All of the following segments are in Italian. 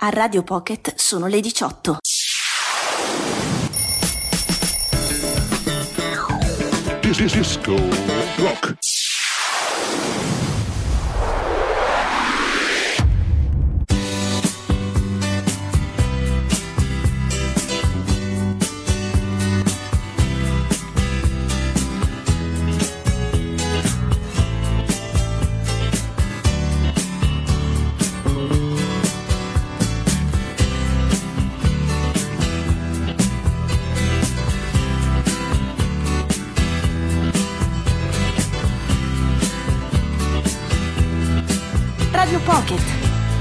A Radio Pocket sono le 18. Disco Rock.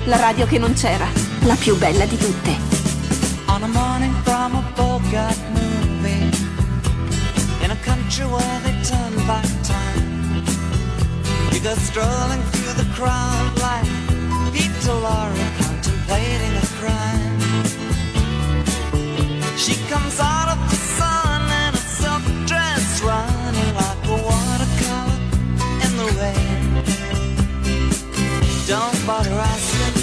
La radio che non c'era, la più bella di tutte. On a morning from a Bogart movie In a country where they turn back time. You go strolling through the crowd like Peter Lorre contemplating a crime. She comes out of the sun in a silk dress Running like a watercolor in the rain. Don't bother asking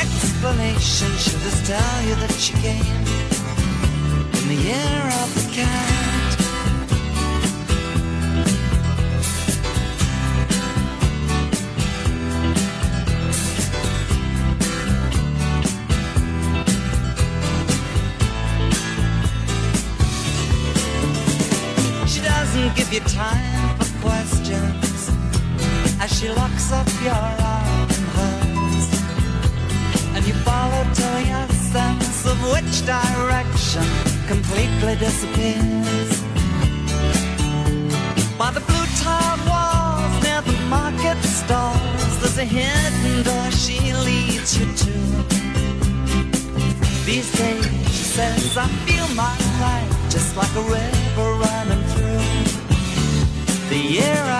explanation. She'll just tell you that she came in the year of the cat. She doesn't give you time for questions as she locks up your arm direction completely disappears. By the blue tiled walls near the market stalls, there's a hidden door she leads you to. These days, she says, I feel my life just like a river running through the year of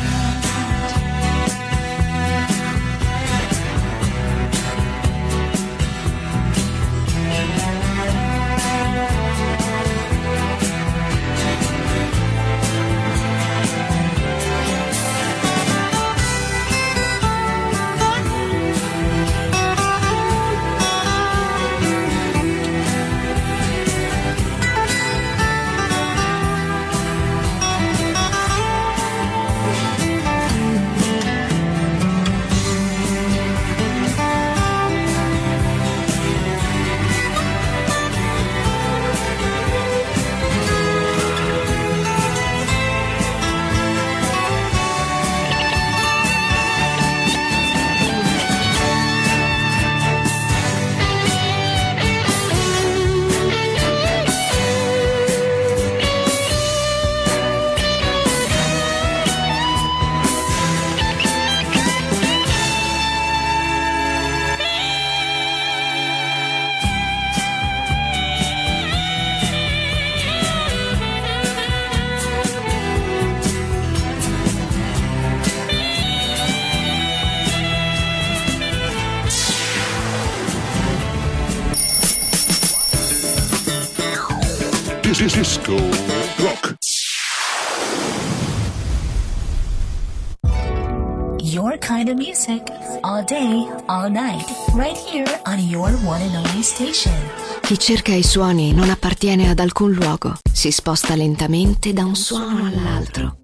day, all night, right here on your one and only station. Chi cerca i suoni non appartiene ad alcun luogo, si sposta lentamente da un suono all'altro.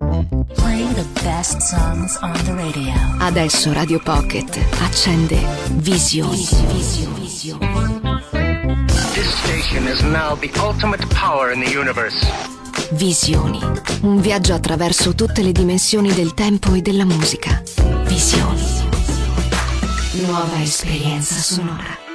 Playing the best songs on the radio. Adesso Radio Pocket accende Visioni. This station is now the ultimate power in the universe. Visioni. Un viaggio attraverso tutte le dimensioni del tempo e della musica. Visioni. Nuova esperienza sonora.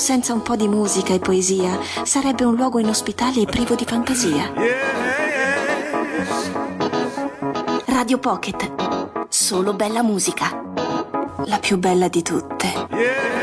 Senza un po' di musica e poesia sarebbe un luogo inospitale e privo di fantasia. Radio Pocket. Solo bella musica. La più bella di tutte.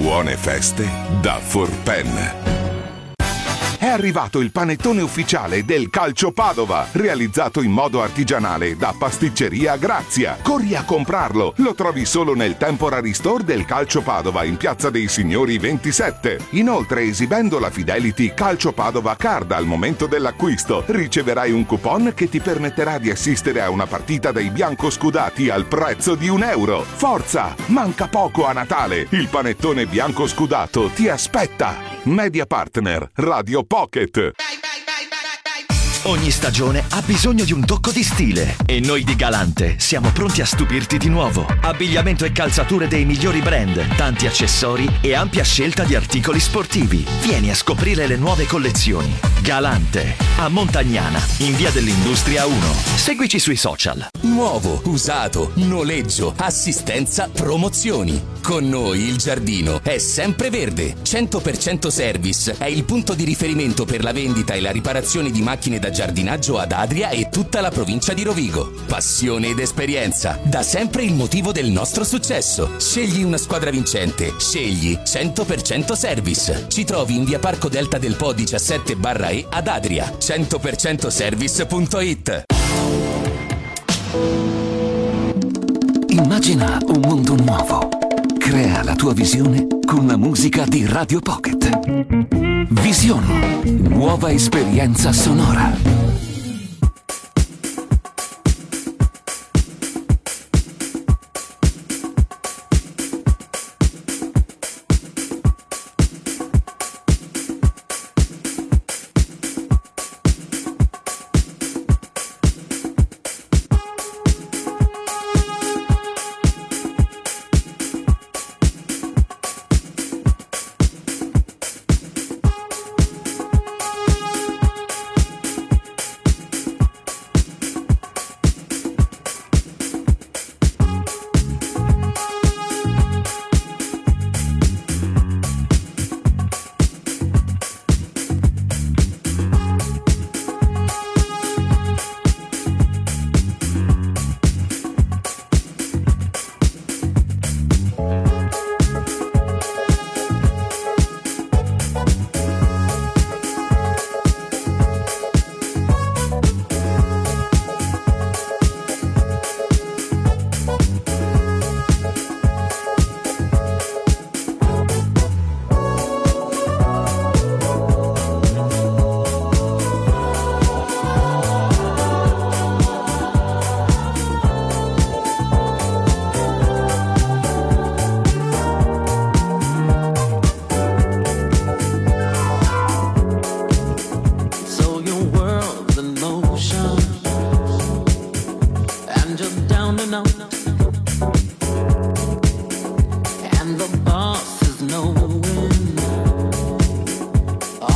Buone feste da Forpen. Arrivato il panettone ufficiale del Calcio Padova, realizzato in modo artigianale da Pasticceria Grazia. Corri a comprarlo, lo trovi solo nel Temporary Store del Calcio Padova in Piazza dei Signori 27. Inoltre, esibendo la Fidelity Calcio Padova Card al momento dell'acquisto, riceverai un coupon che ti permetterà di assistere a una partita dei biancoscudati al prezzo di un euro. Forza! Manca poco a Natale! Il panettone bianco scudato ti aspetta! Media Partner Radio Pocket. Ogni stagione ha bisogno di un tocco di stile e noi di Galante siamo pronti a stupirti di nuovo. Abbigliamento e calzature dei migliori brand, tanti accessori e ampia scelta di articoli sportivi. Vieni a scoprire le nuove collezioni. Galante, a Montagnana, in via dell'Industria 1. Seguici sui social. Nuovo, usato, noleggio, assistenza, promozioni. Con noi il giardino è sempre verde. 100% Service è il punto di riferimento per la vendita e la riparazione di macchine da giardinaggio ad Adria e tutta la provincia di Rovigo. Passione ed esperienza, da sempre il motivo del nostro successo. Scegli una squadra vincente, scegli 100% Service. Ci trovi in via Parco Delta del Po 17 barra E ad Adria. 100%service.it Immagina un mondo nuovo. Crea la tua visione con la musica di Radio Pocket. Visioni. Nuova esperienza sonora.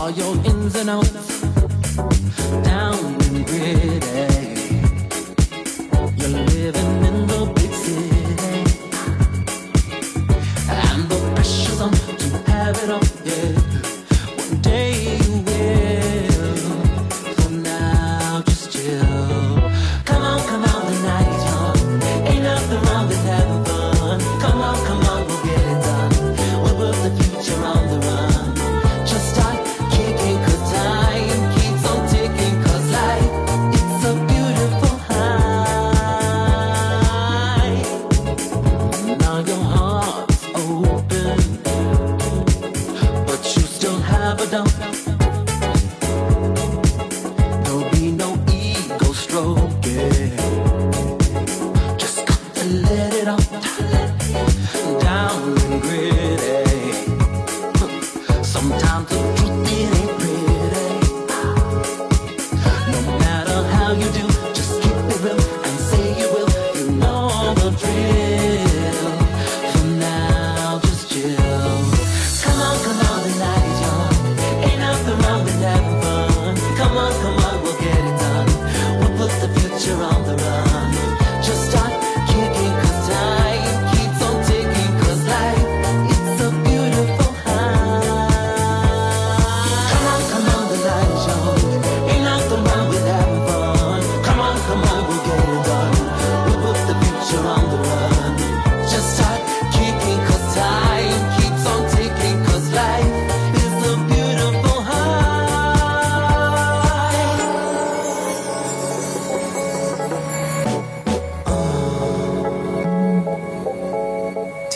all your ins and outs.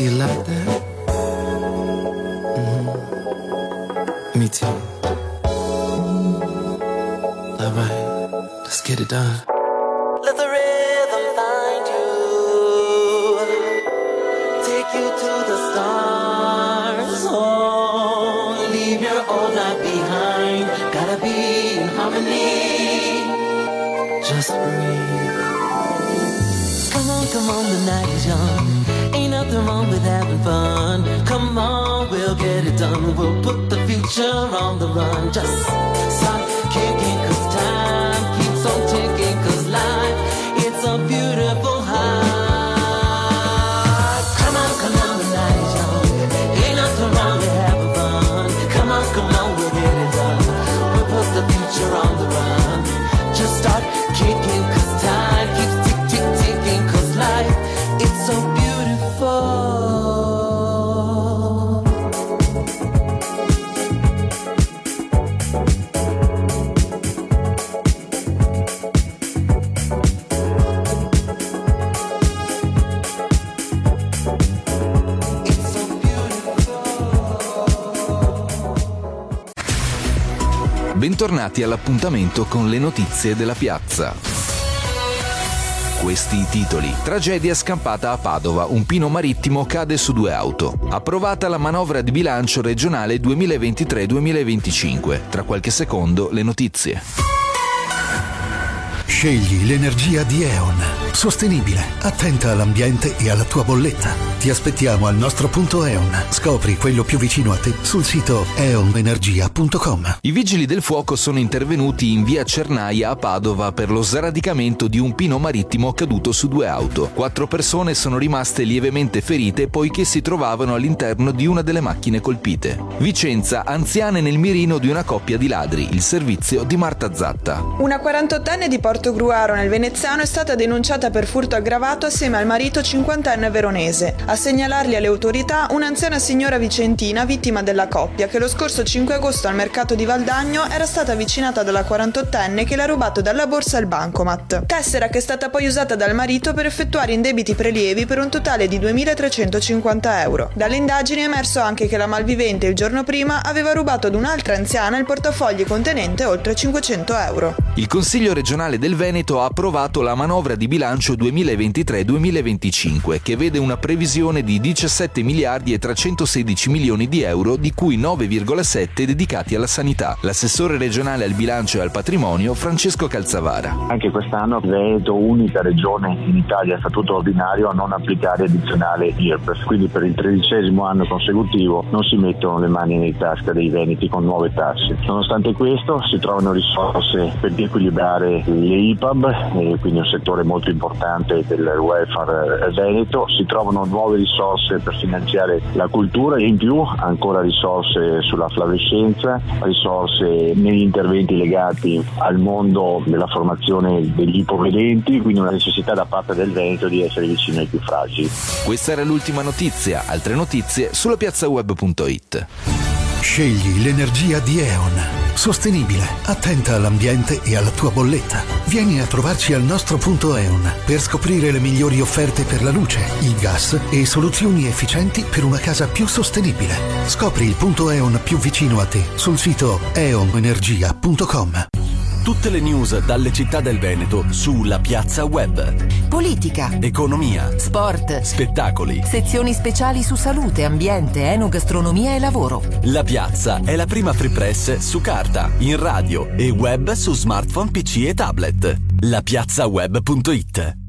You love that? Mm-hmm. Me too. All right, let's get it done. Fun. Come on, we'll get it done. We'll put the future on the run. Just Bentornati all'appuntamento con le notizie della piazza. Questi i titoli. Tragedia scampata a Padova, un pino marittimo cade su due auto. Approvata la manovra di bilancio regionale 2023-2025. Tra qualche secondo le notizie. Scegli l'energia di E.ON. Sostenibile, attenta all'ambiente e alla tua bolletta. Ti aspettiamo al nostro punto E.ON. Scopri quello più vicino a te sul sito eonenergia.com. I vigili del fuoco sono intervenuti in via Cernaia a Padova per lo sradicamento di un pino marittimo caduto su due auto. Quattro persone sono rimaste lievemente ferite poiché si trovavano all'interno di una delle macchine colpite. Vicenza, anziane nel mirino di una coppia di ladri, il servizio di Marta Zatta. Una 48enne di Porto Gruaro nel Veneziano è stata denunciata per furto aggravato assieme al marito 50enne veronese. A segnalarli alle autorità un'anziana signora vicentina vittima della coppia che lo scorso 5 agosto al mercato di Valdagno era stata avvicinata dalla 48enne che l'ha rubato dalla borsa il bancomat. Tessera che è stata poi usata dal marito per effettuare indebiti prelievi per un totale di 2.350 euro. Dalle indagini è emerso anche che la malvivente il giorno prima aveva rubato ad un'altra anziana il portafogli contenente oltre 500 euro. Il Consiglio regionale del Veneto ha approvato la manovra di bilancio 2023-2025 che vede una previsione di 17 miliardi e 316 milioni di euro di cui 9,7 dedicati alla sanità. L'assessore regionale al bilancio e al patrimonio Francesco Calzavara. Anche quest'anno Veneto, unica regione in Italia statuto ordinario a non applicare addizionale IRPEF, quindi per il tredicesimo anno consecutivo non si mettono le mani nei tasca dei veneti con nuove tasse. Nonostante questo si trovano risorse per riequilibrare le IPAB, eh, quindi un settore molto importante del welfare veneto, si trovano nuove risorse per finanziare la cultura e in più ancora risorse sulla flavescenza, risorse negli interventi legati al mondo della formazione degli ipovedenti, quindi una necessità da parte del Veneto di essere vicino ai più fragili. Questa era l'ultima notizia, altre notizie sulla piazzaweb.it. Scegli l'energia di E.ON. Sostenibile, attenta all'ambiente e alla tua bolletta. Vieni a trovarci al nostro punto E.ON per scoprire le migliori offerte per la luce, il gas e soluzioni efficienti per una casa più sostenibile. Scopri il punto E.ON più vicino a te sul sito eonenergia.com. Tutte le news dalle città del Veneto sulla piazza web. Politica, Economia, sport, spettacoli. sezioni speciali su salute, ambiente, enogastronomia e lavoro. La piazza è la prima free press su carta, in radio e web su smartphone, PC e tablet. Lapiazzaweb.it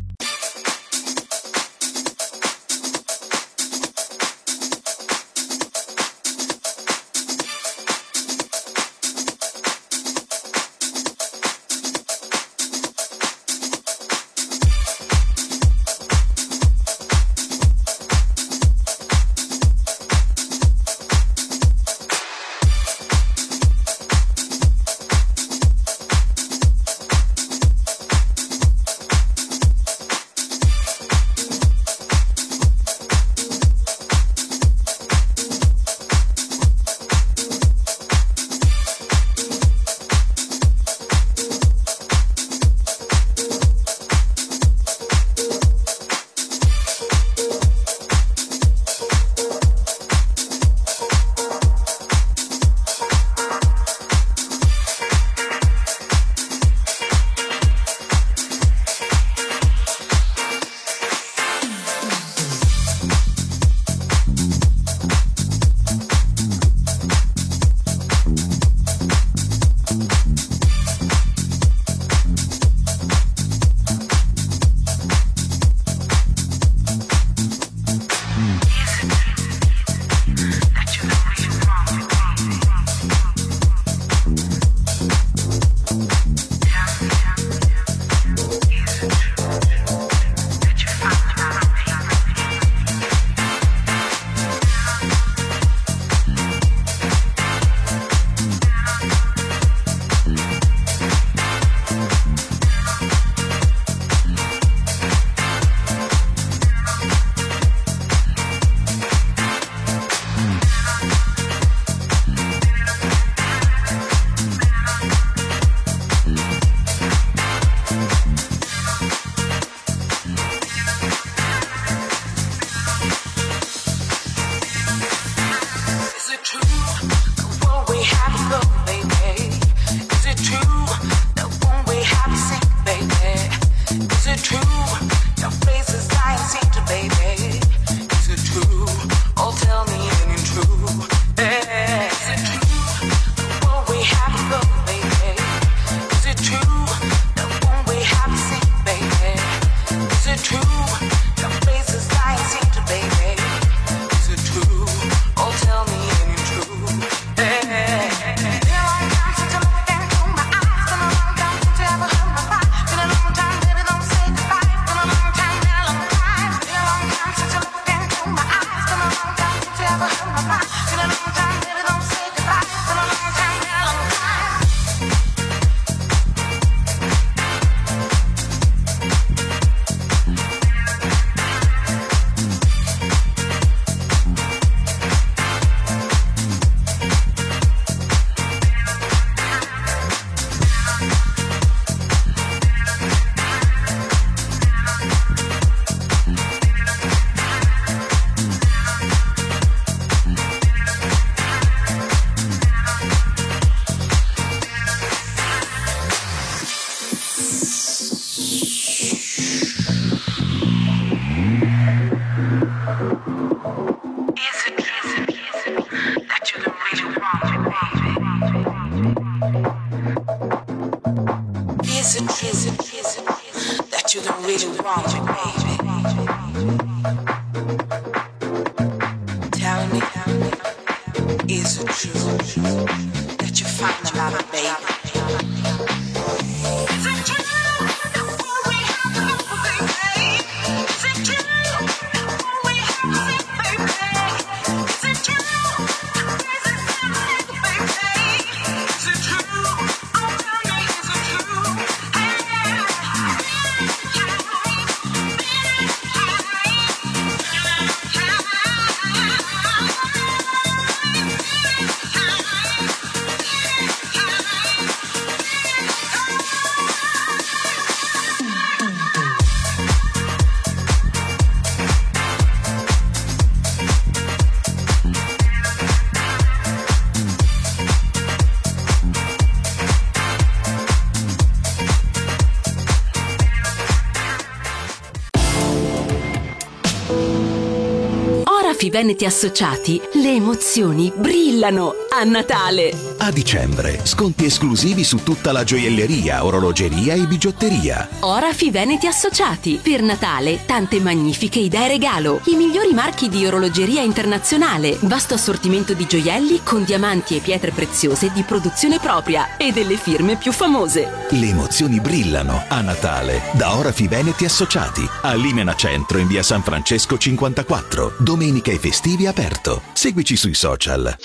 Veneti Associati, le emozioni brillano a Natale. A dicembre, sconti esclusivi su tutta la gioielleria, orologeria e bigiotteria. Orafi Veneti Associati, per Natale tante magnifiche idee regalo. I migliori marchi di orologeria internazionale, vasto assortimento di gioielli con diamanti e pietre preziose di produzione propria e delle firme più famose. Le emozioni brillano a Natale da Orafi Veneti Associati. A Limena Centro in via San Francesco 54. Domenica e festivi aperto. Seguici sui social.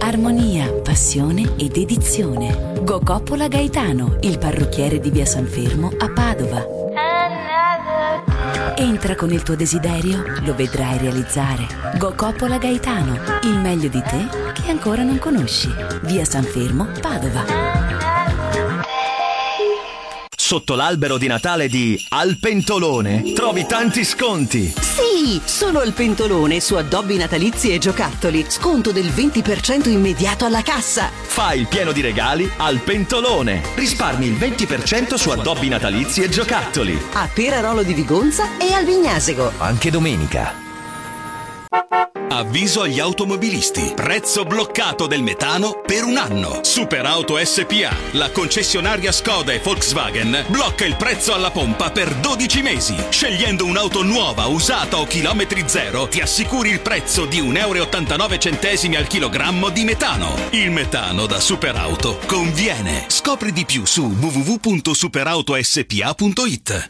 Armonia, passione e dedizione. Gocoppola Gaetano, il parrucchiere di via San Fermo a Padova. Entra con il tuo desiderio, lo vedrai realizzare. Gocoppola Gaetano, il meglio di te che ancora non conosci. Via San Fermo, Padova. Sotto l'albero di Natale di Alpentolone trovi tanti sconti. Sì, solo al pentolone su addobbi natalizi e giocattoli. Sconto del 20% immediato alla cassa. Fai il pieno di regali al Pentolone. Risparmi il 20% su addobbi natalizi e giocattoli. A Perarolo di Vigonza e al Vignasego. Anche domenica. Avviso agli automobilisti. Prezzo bloccato del metano per un anno. Superauto SPA, la concessionaria Skoda e Volkswagen, blocca il prezzo alla pompa per 12 mesi. Scegliendo un'auto nuova, usata o chilometri zero, ti assicuri il prezzo di 1,89 euro al chilogrammo di metano. Il metano da Superauto conviene. Scopri di più su www.superautospa.it.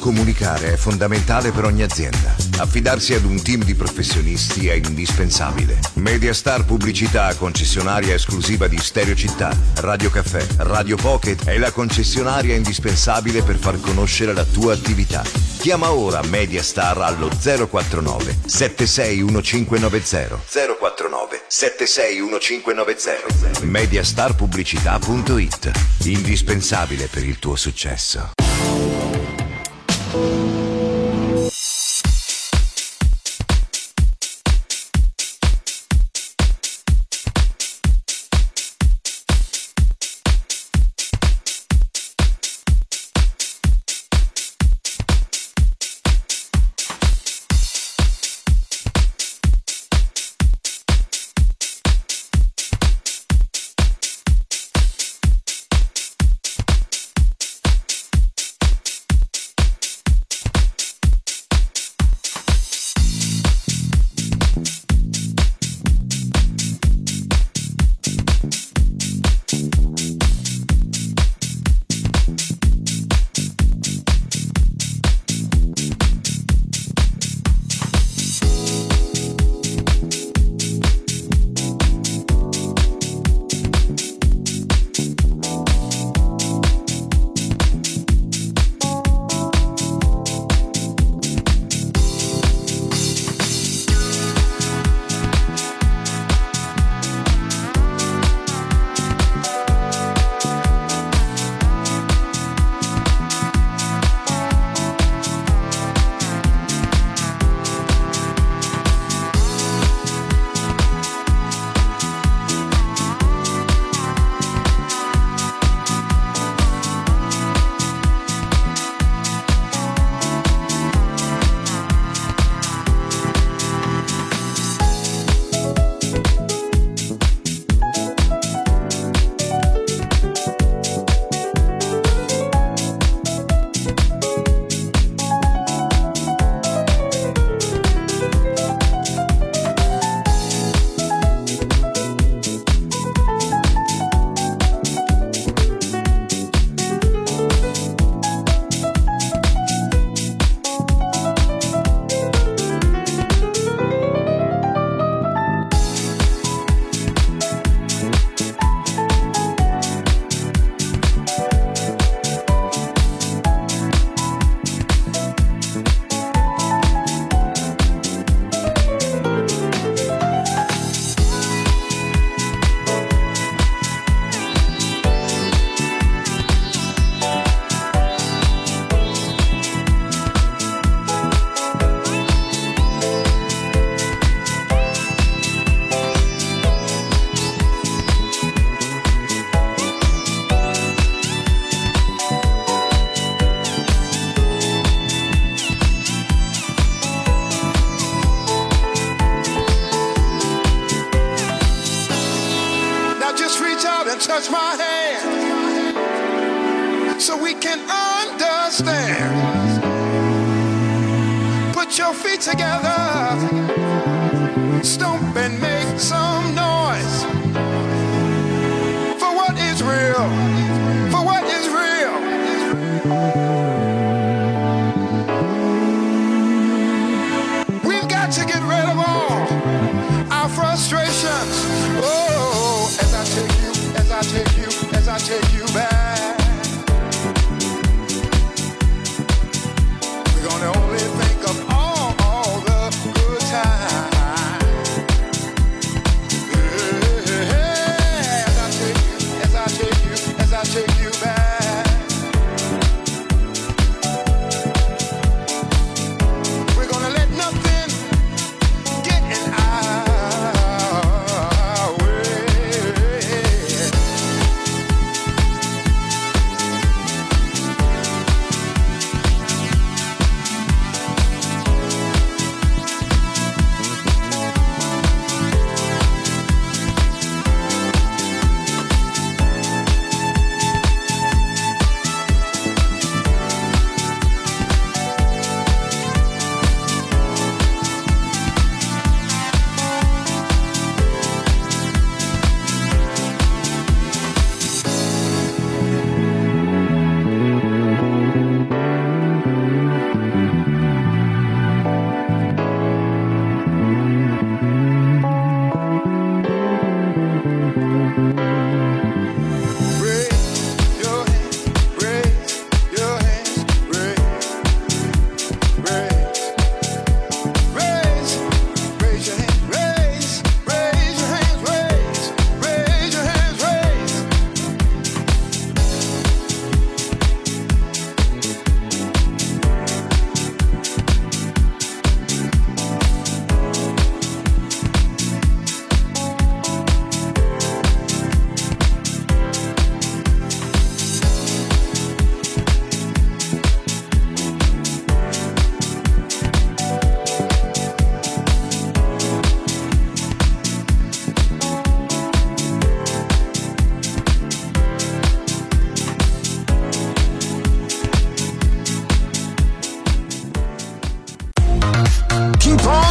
Comunicare è fondamentale per ogni azienda. Affidarsi ad un team di professionisti è indispensabile. Mediastar Pubblicità, concessionaria esclusiva di Stereo Città, Radio Caffè, Radio Pocket è la concessionaria indispensabile per far conoscere la tua attività. Chiama ora Mediastar allo 049 761590 049 761590 mediastarpubblicità.it Indispensabile per il tuo successo.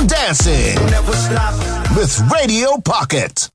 Dancing. With Radio Pocket.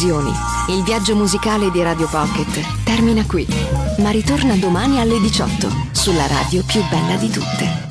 Visioni, il viaggio musicale di Radio Pocket termina qui, ma ritorna domani alle 18 sulla radio più bella di tutte.